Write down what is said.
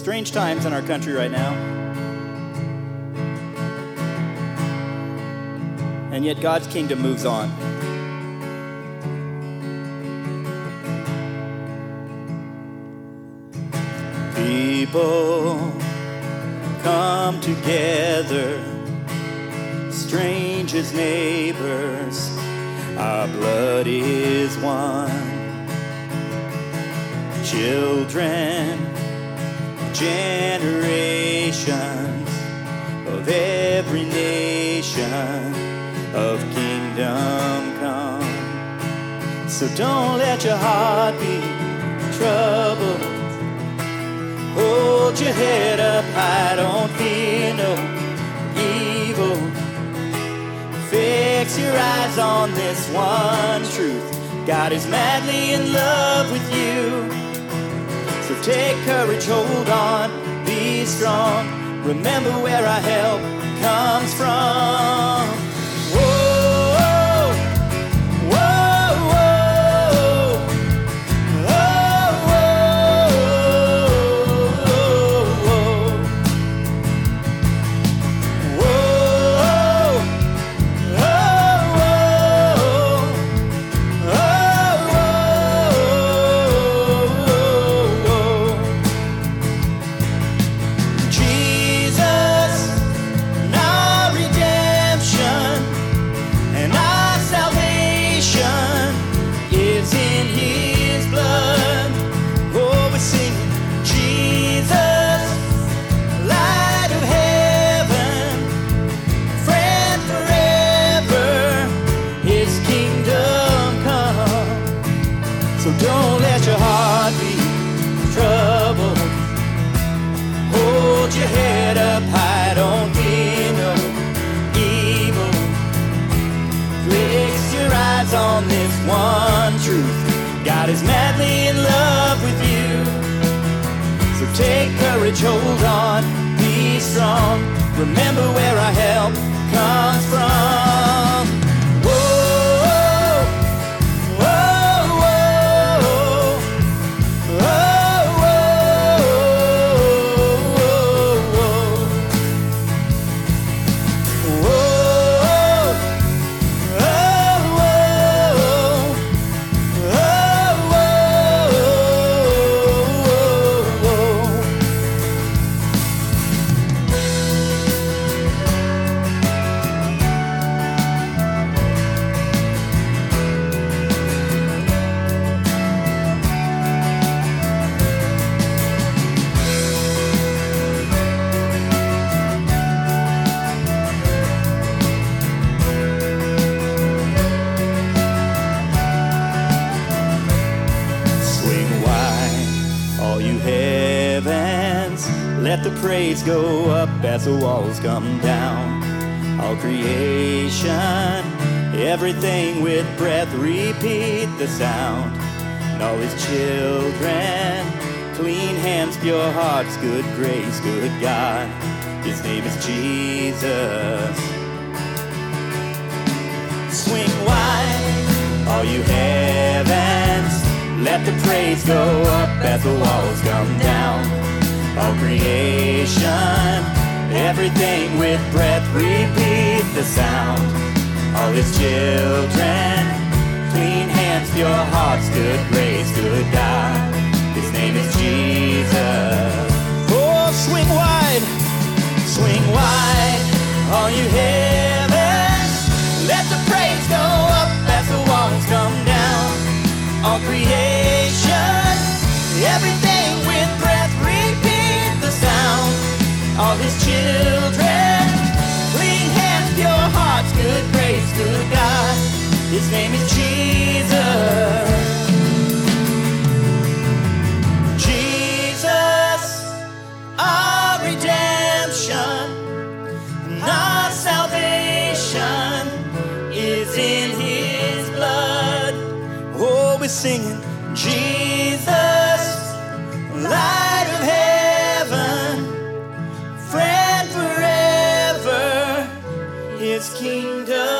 Strange times in our country right now. And yet God's kingdom moves on. People come together, strange as neighbors, our blood is one. Children, generations of every nation of kingdom come. So don't let your heart be troubled. Hold your head up high, don't fear no evil. Fix your eyes on this one truth. God is madly in love with you. So take courage, hold on, be strong. Remember where our help comes from. So don't let your heart be troubled. Hold your head up high, don't fear no evil. Fix your eyes on this one truth. God is madly in love with you. So take courage, hold on, be strong. Remember where our help comes from. Let the praise go up as the walls come down. All creation, everything with breath, repeat the sound. And all his children, clean hands, pure hearts, good grace, good God. His name is Jesus. Swing wide, all you heavens. Let the praise go up as the walls come down. All creation, everything with breath, repeat the sound. All his children, clean hands, pure hearts, good grace, good God. His name is Jesus. Oh, swing wide, swing wide, all you heavens. Let the praise go up as the walls come down. All creation, All his children, clean hands, pure hearts, good grace, good God. His name is Jesus. Jesus, our redemption, and our salvation is in his blood. Oh, we're singing, Jesus, light his kingdom.